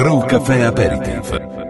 Grow Café Aperitif.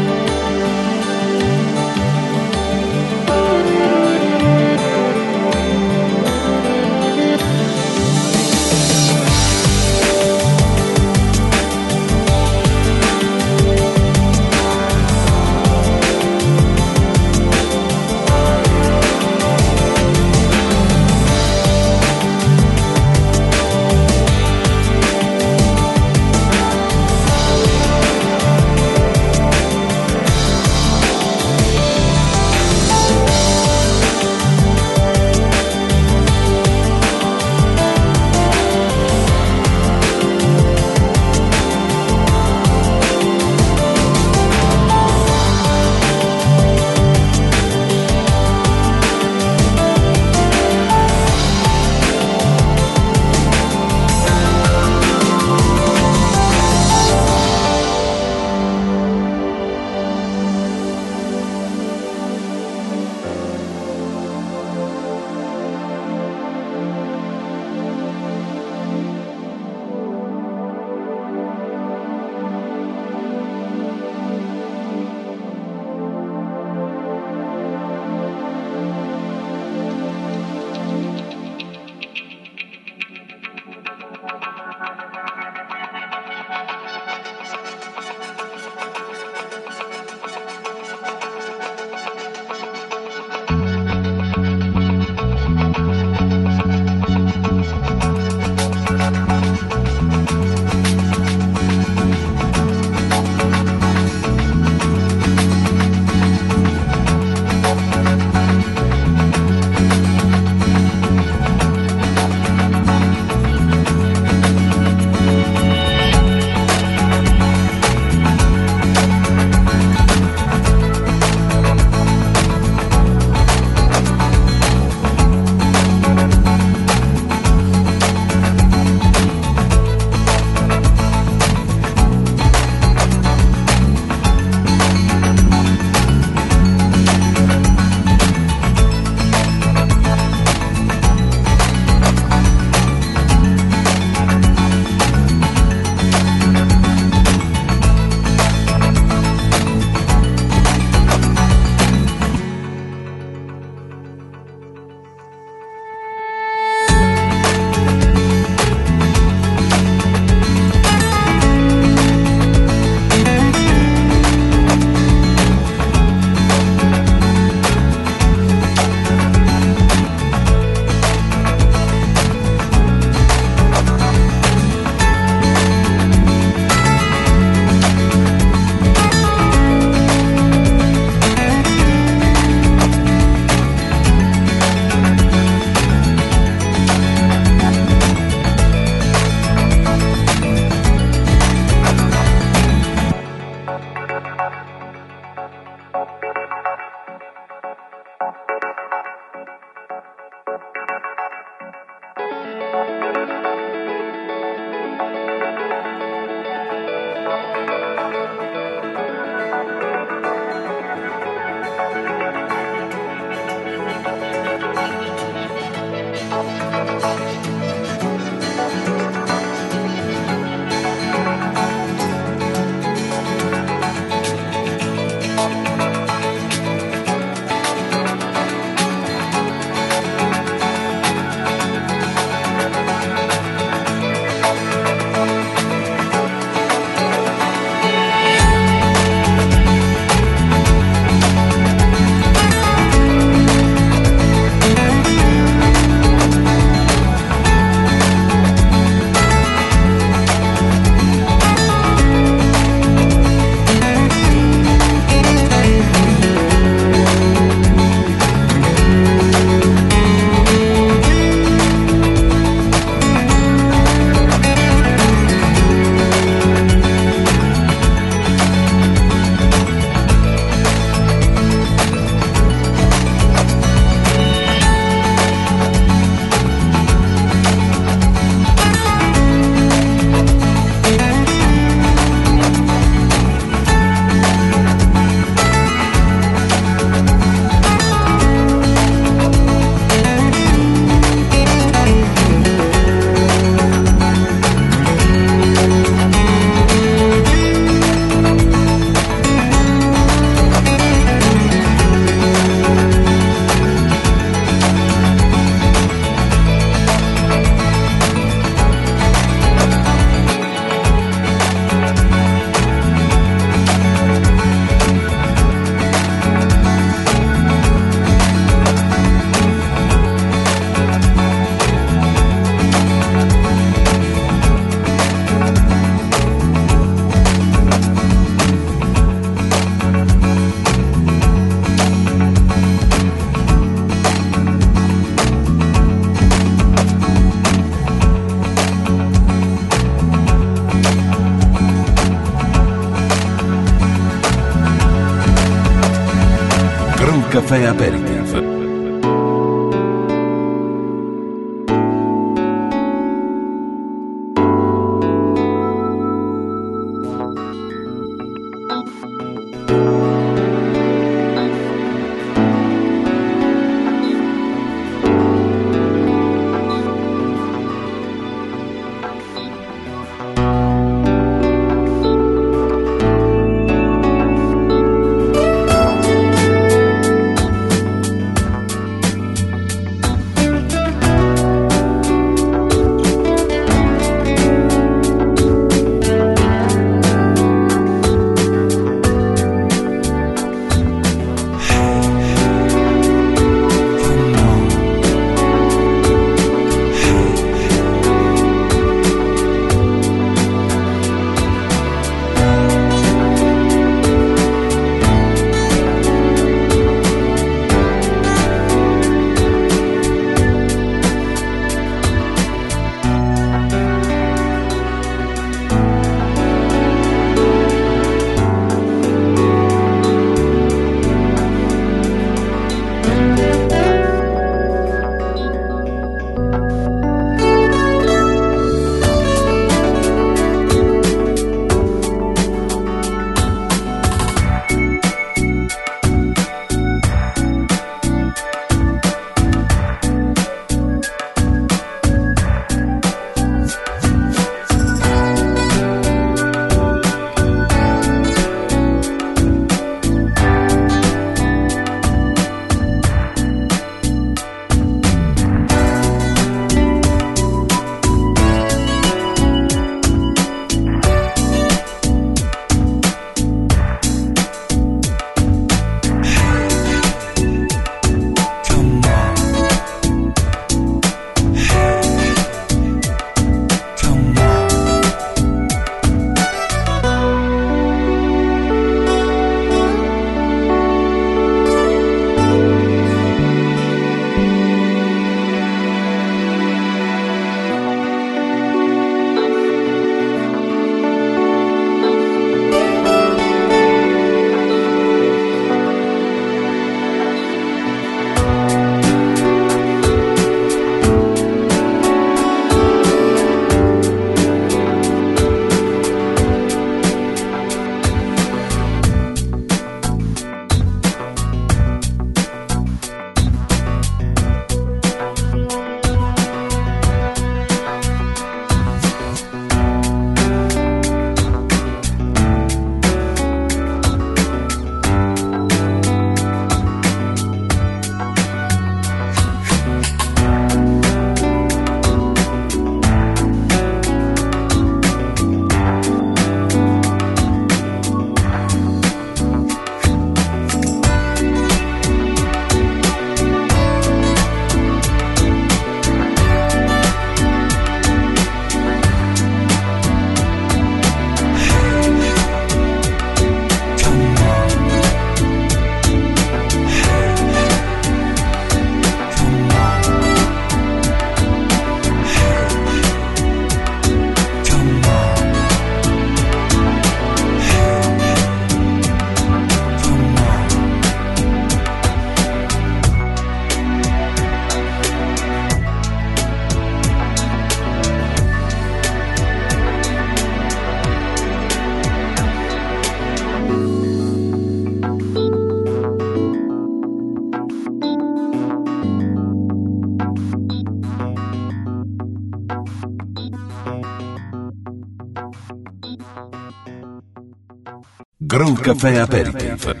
Groove Café Aperitif.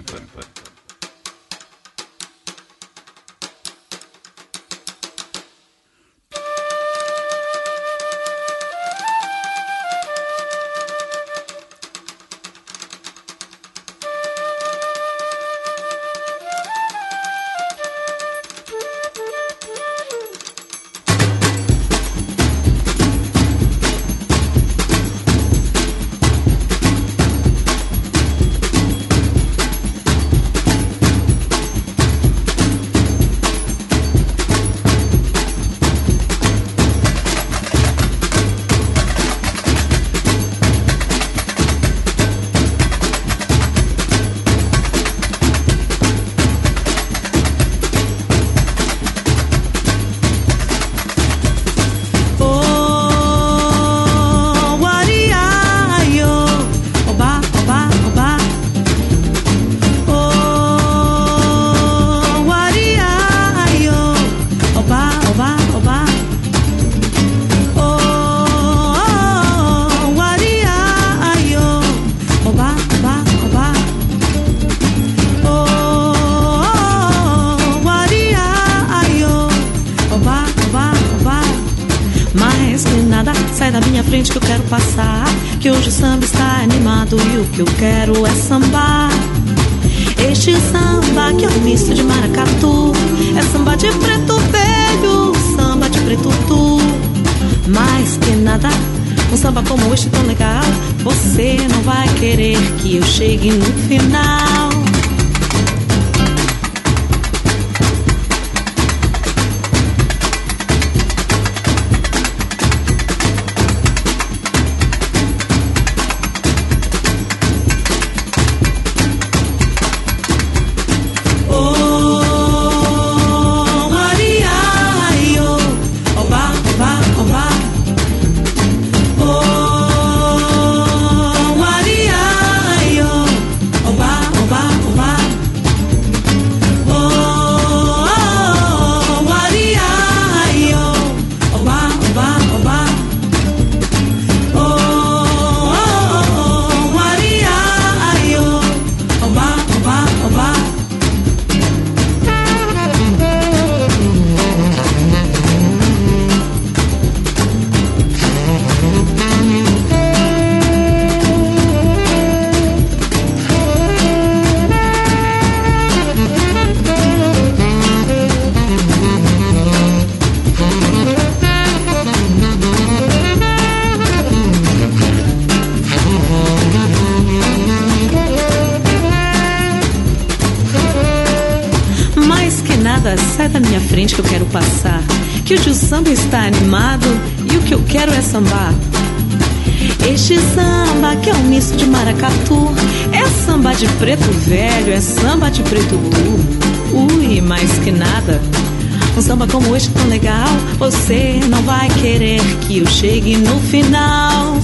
Samba como este tão legal. Você não vai querer que eu chegue no final. Preto velho, é samba de preto tu Ui, mais que nada. Um samba como este tão legal Você não vai querer que eu chegue no final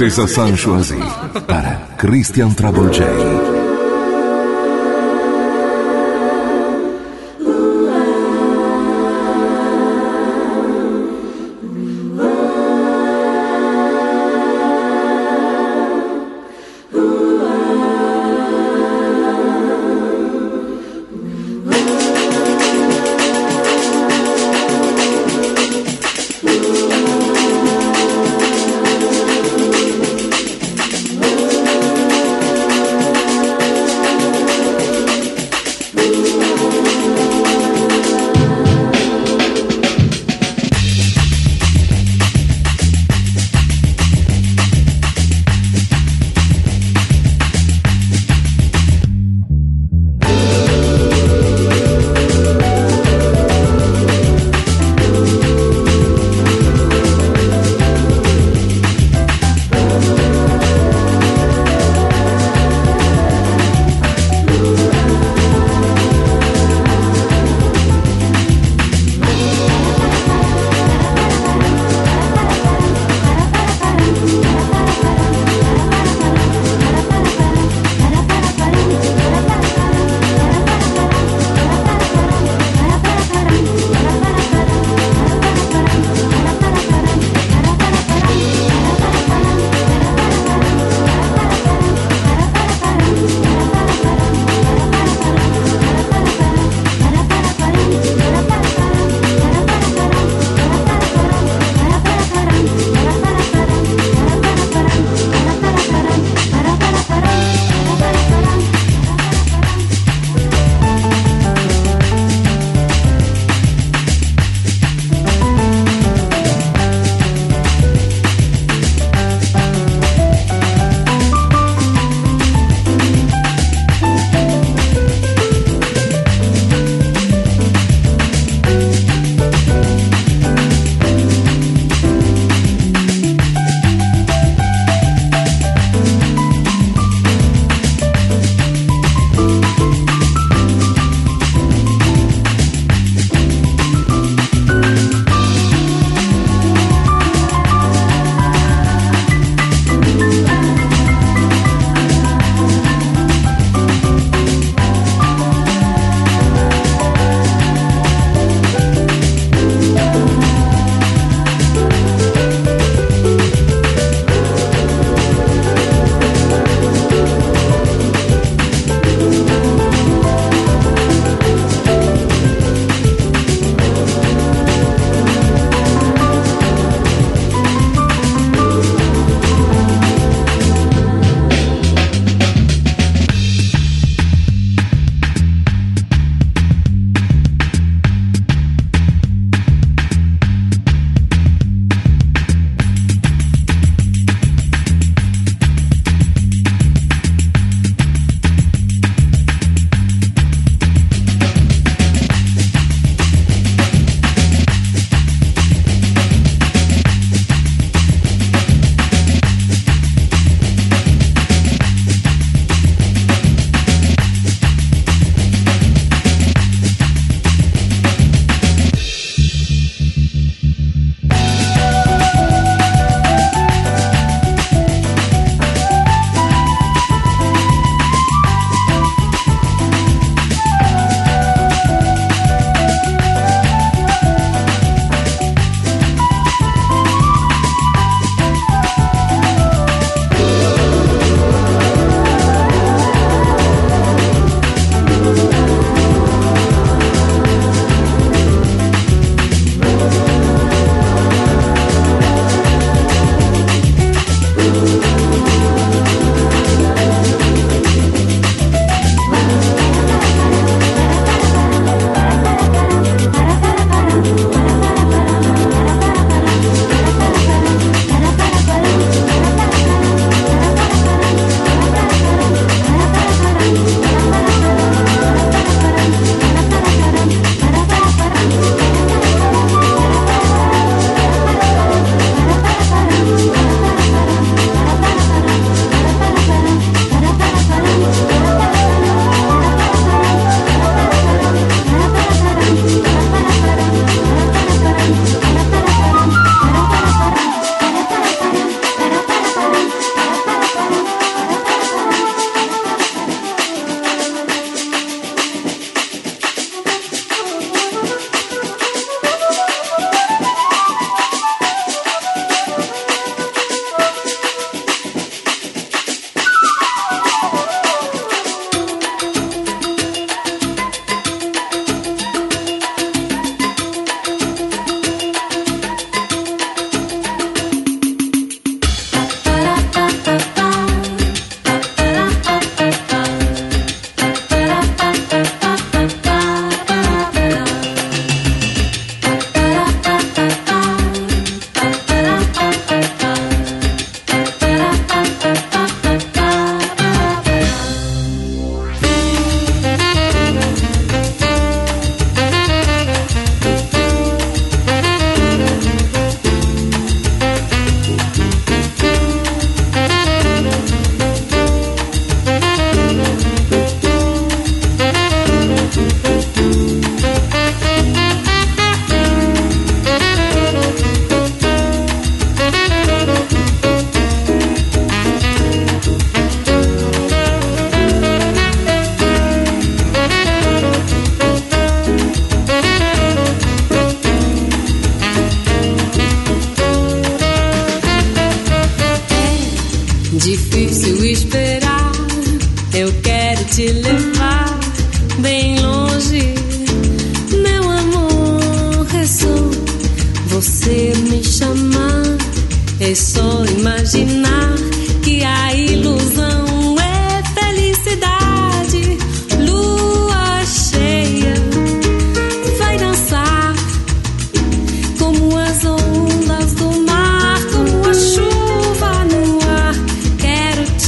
Princesa Sanchoisi para Christian Travolgei.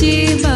Quero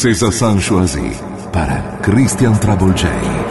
Princesa Sanchoisie para Christian Travolgei.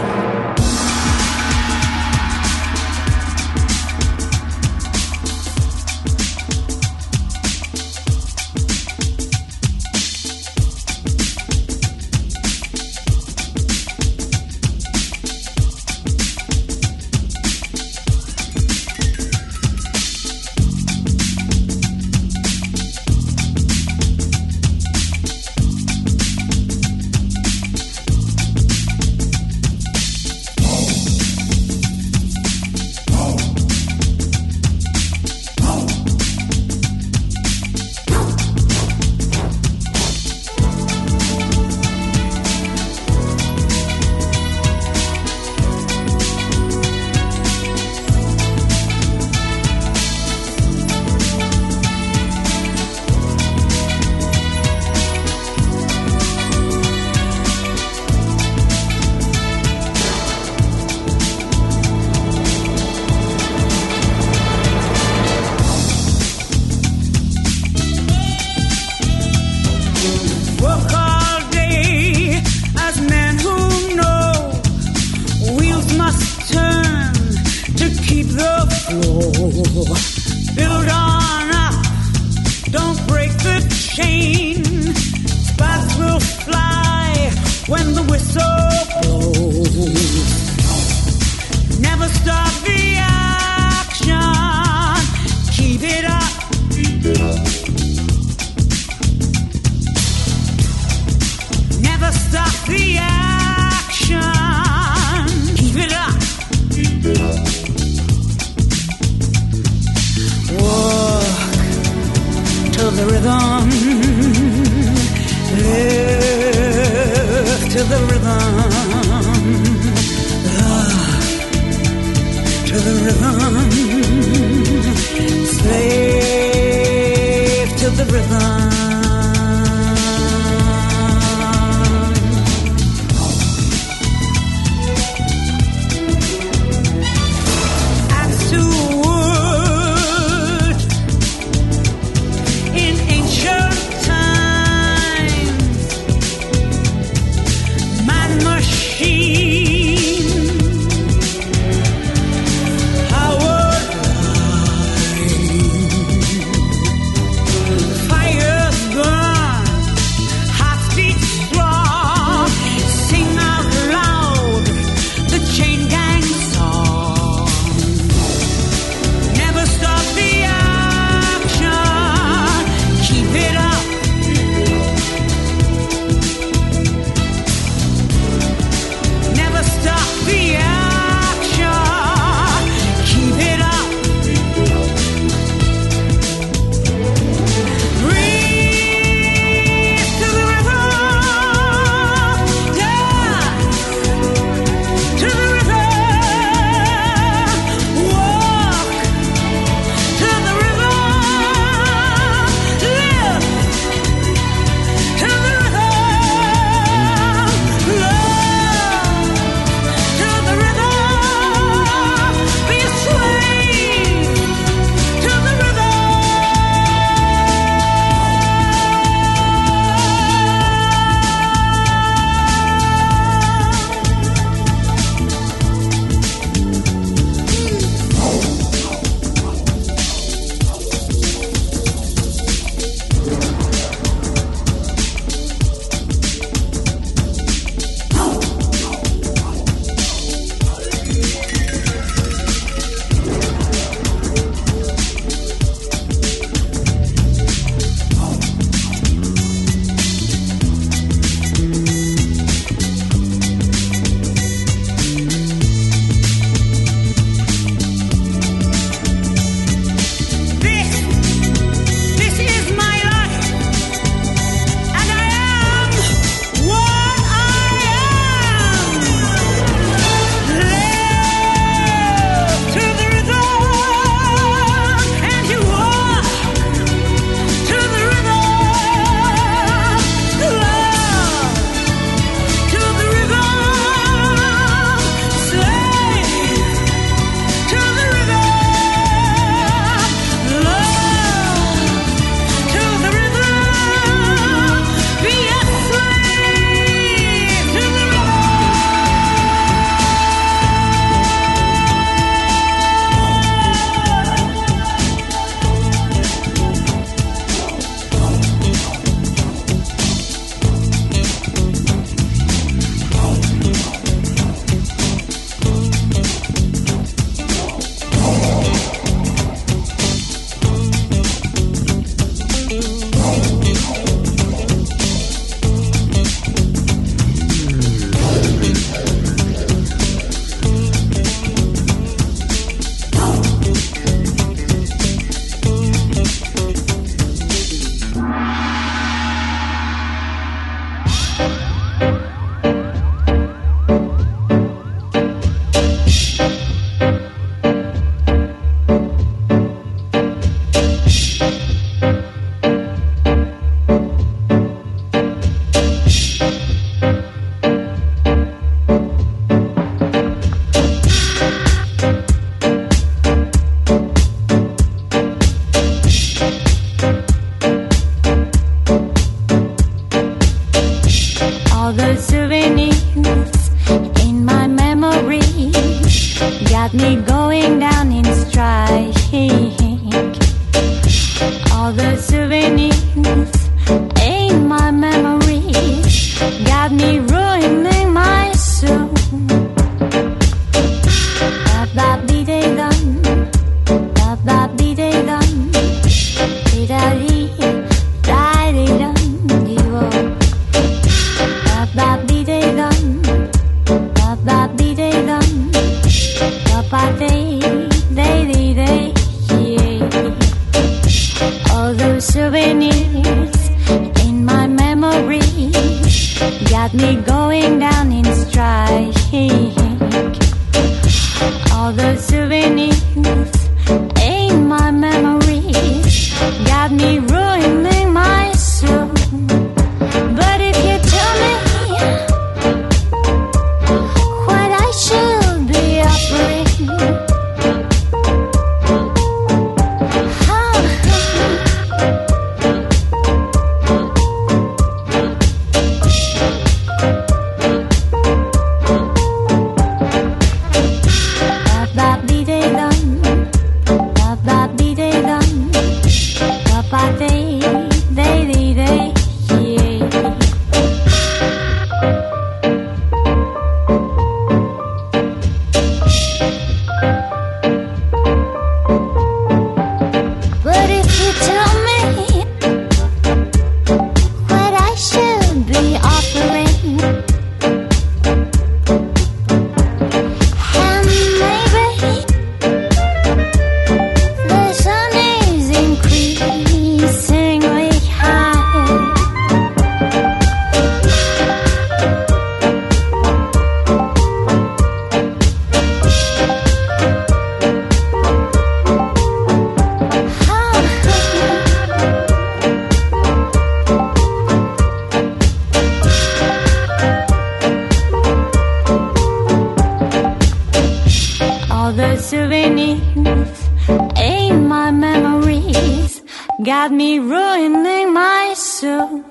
me ruining my soul.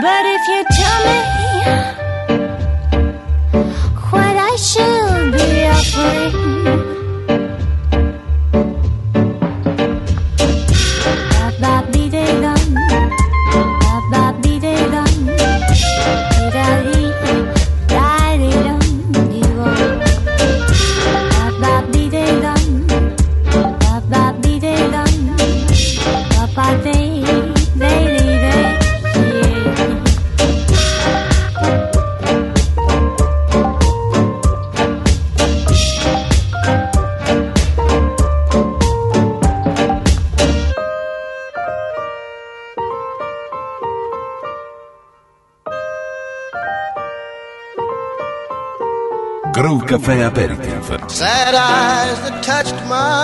But if you tell me cafe aperitif. Sad eyes that touched my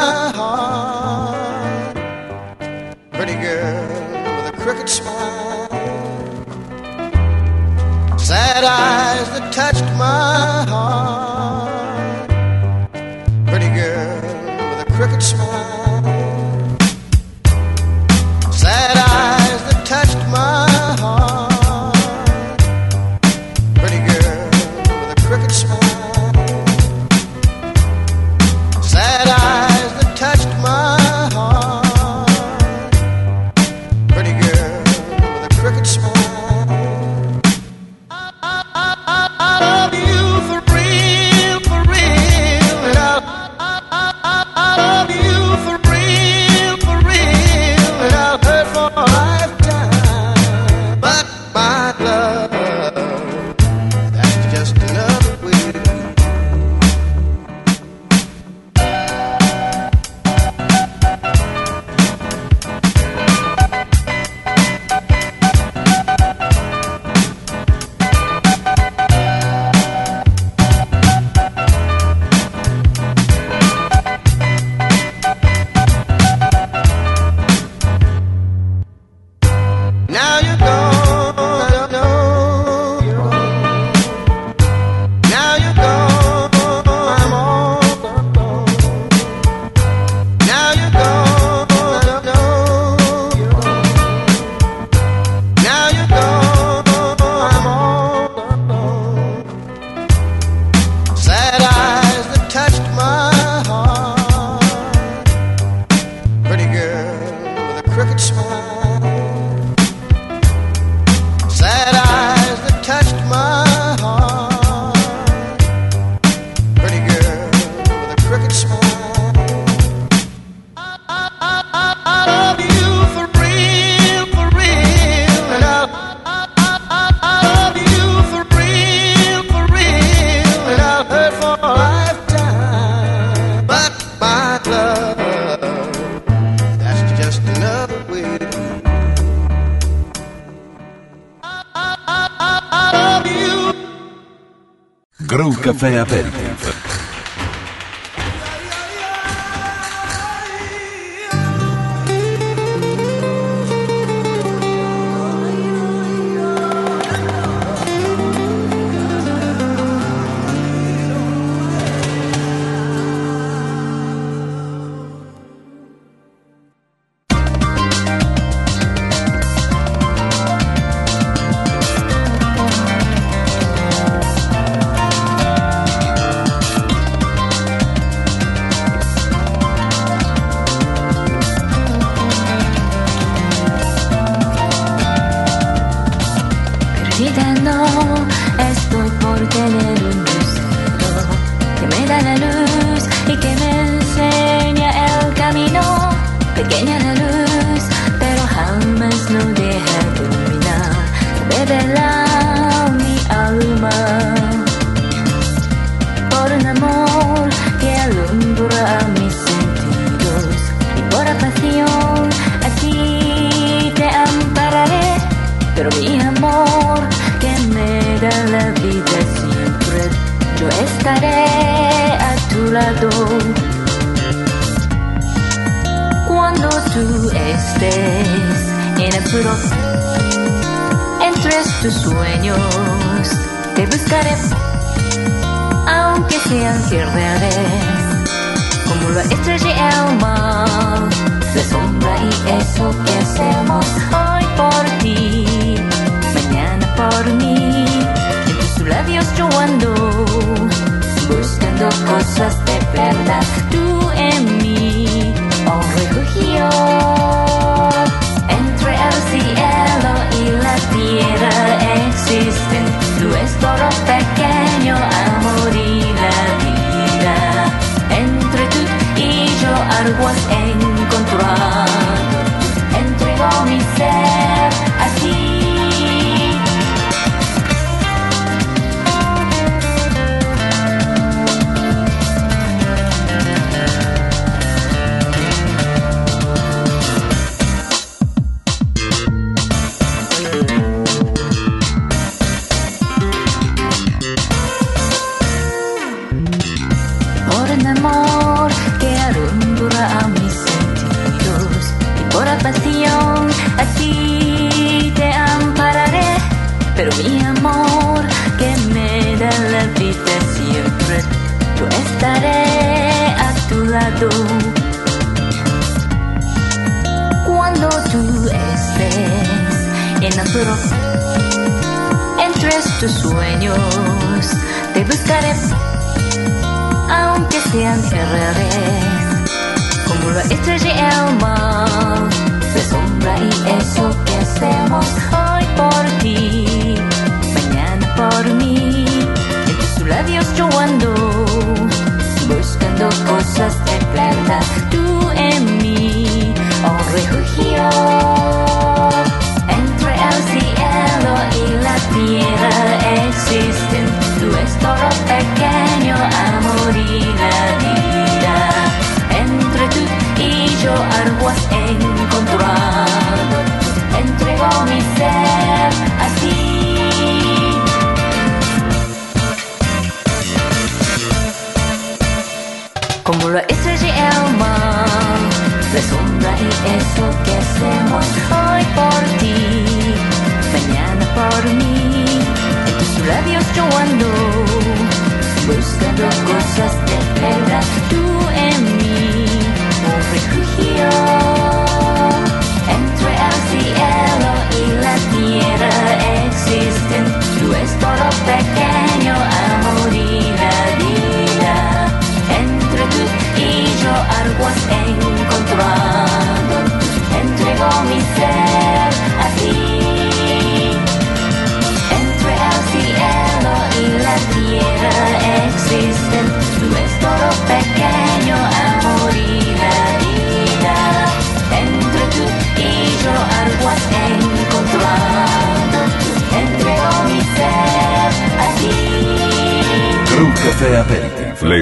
Grow Café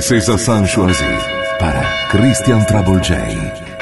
Princesa Sanchoisie para Christian Travolgei.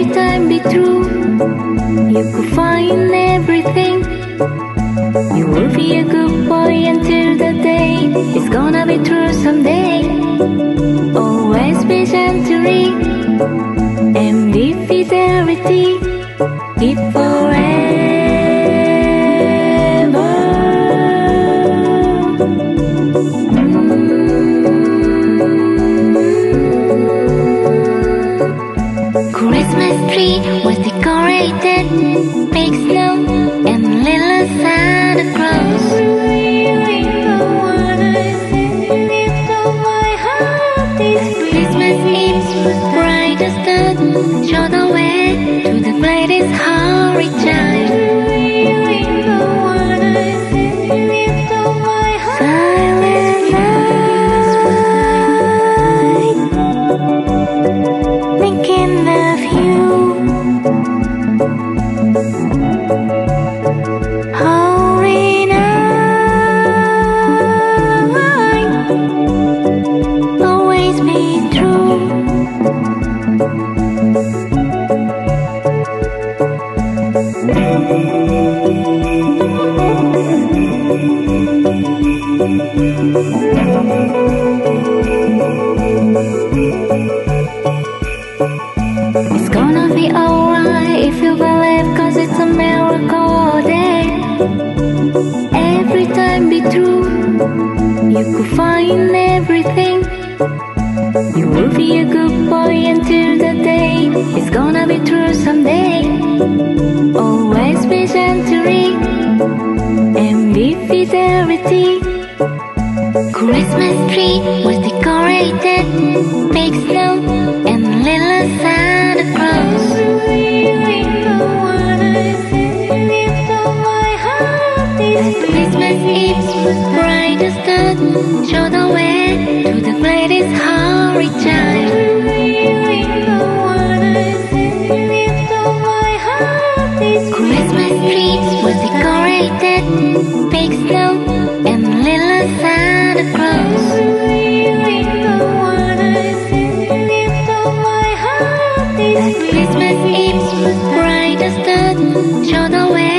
Every time be true. You could find everything. You will be a good boy until the day it's gonna be true someday. Always be gently and be fidelity. Keep. Show the way to the greatest holy could find everything. You will be a good boy until the day it's gonna be true someday. Always be gently and be fidelity. Christmas tree was decorated, big snow way to the greatest. Christmas trees were decorated, big snow and little Santa Claus. Christmas Eve was brightest. as the way.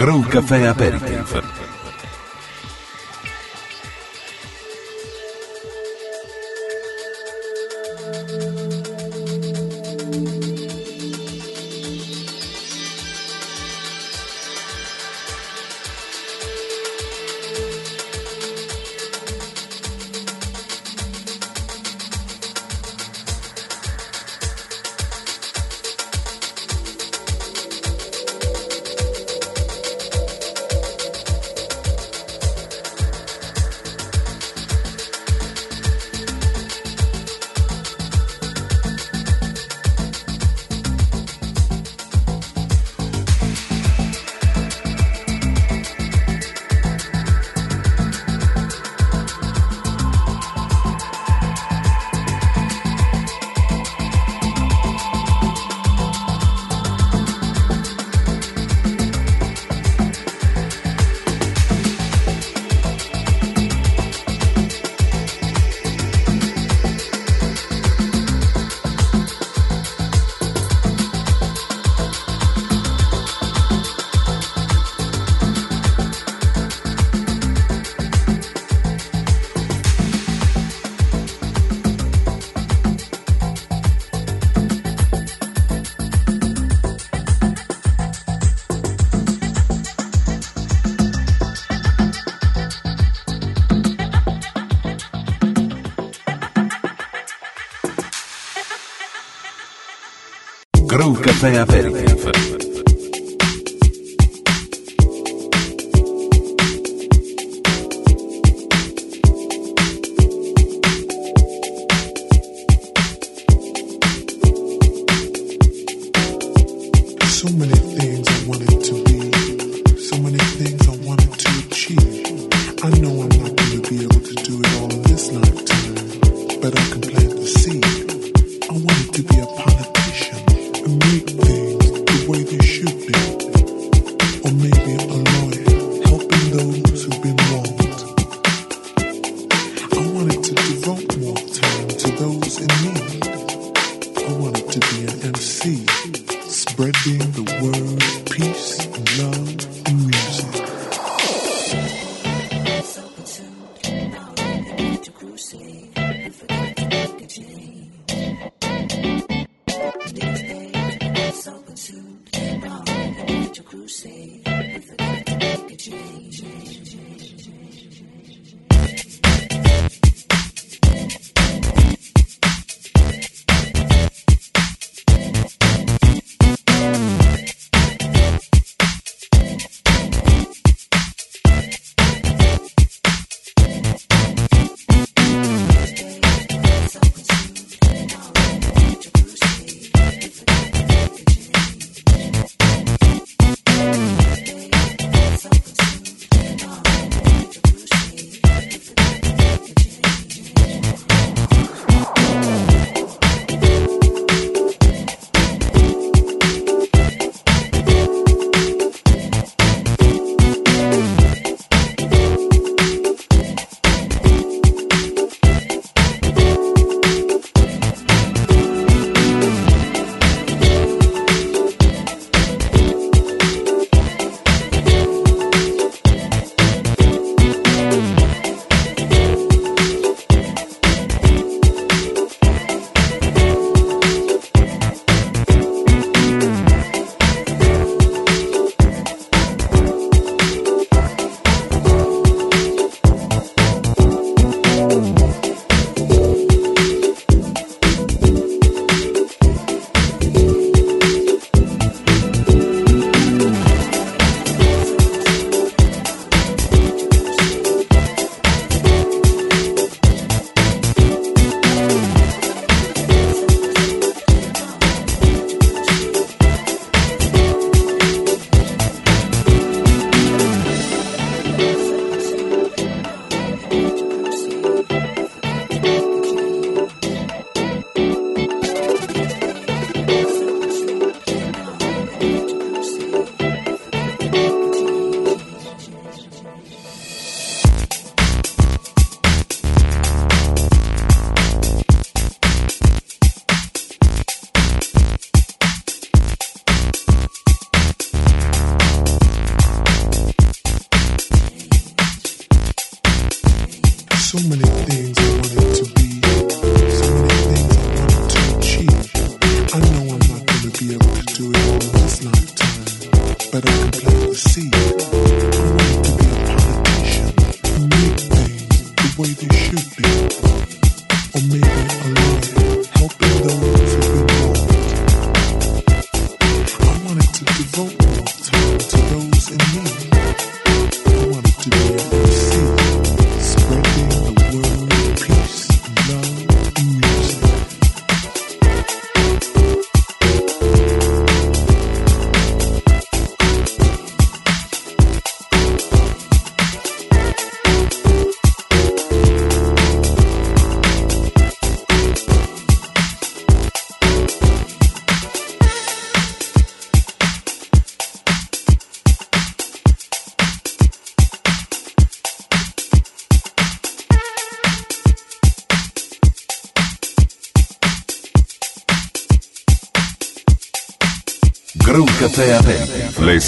Grow Café Aperitif.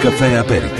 Grand Café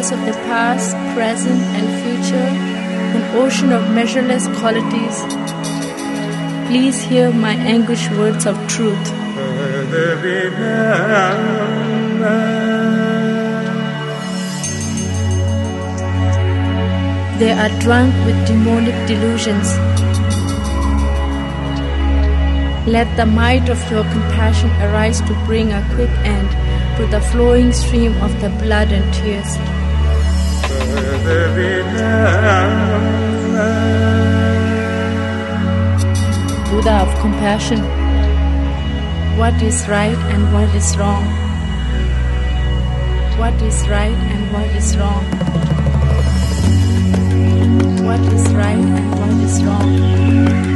Of the past, present, and future, an ocean of measureless qualities, please hear my anguished words of truth. They are drunk with demonic delusions. Let the might of your compassion arise to bring a quick end to the flowing stream of the blood and tears. Buddha of compassion, what is right and what is wrong? What is right and what is wrong? What is right and what is wrong?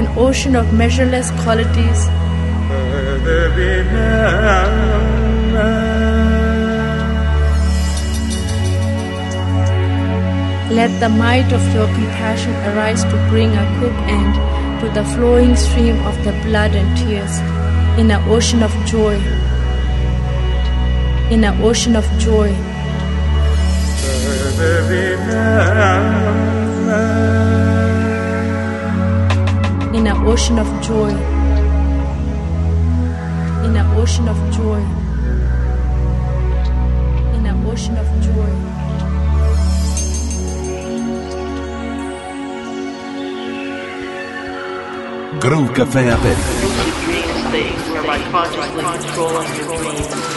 An ocean of measureless qualities. Let the might of your compassion arise to bring a quick end to the flowing stream of the blood and tears in an ocean of joy. In an ocean of joy. In an ocean of joy. In an ocean of joy. In an ocean of joy. Grow Café Aperitivo. dream state where by consciously controlling your dreams.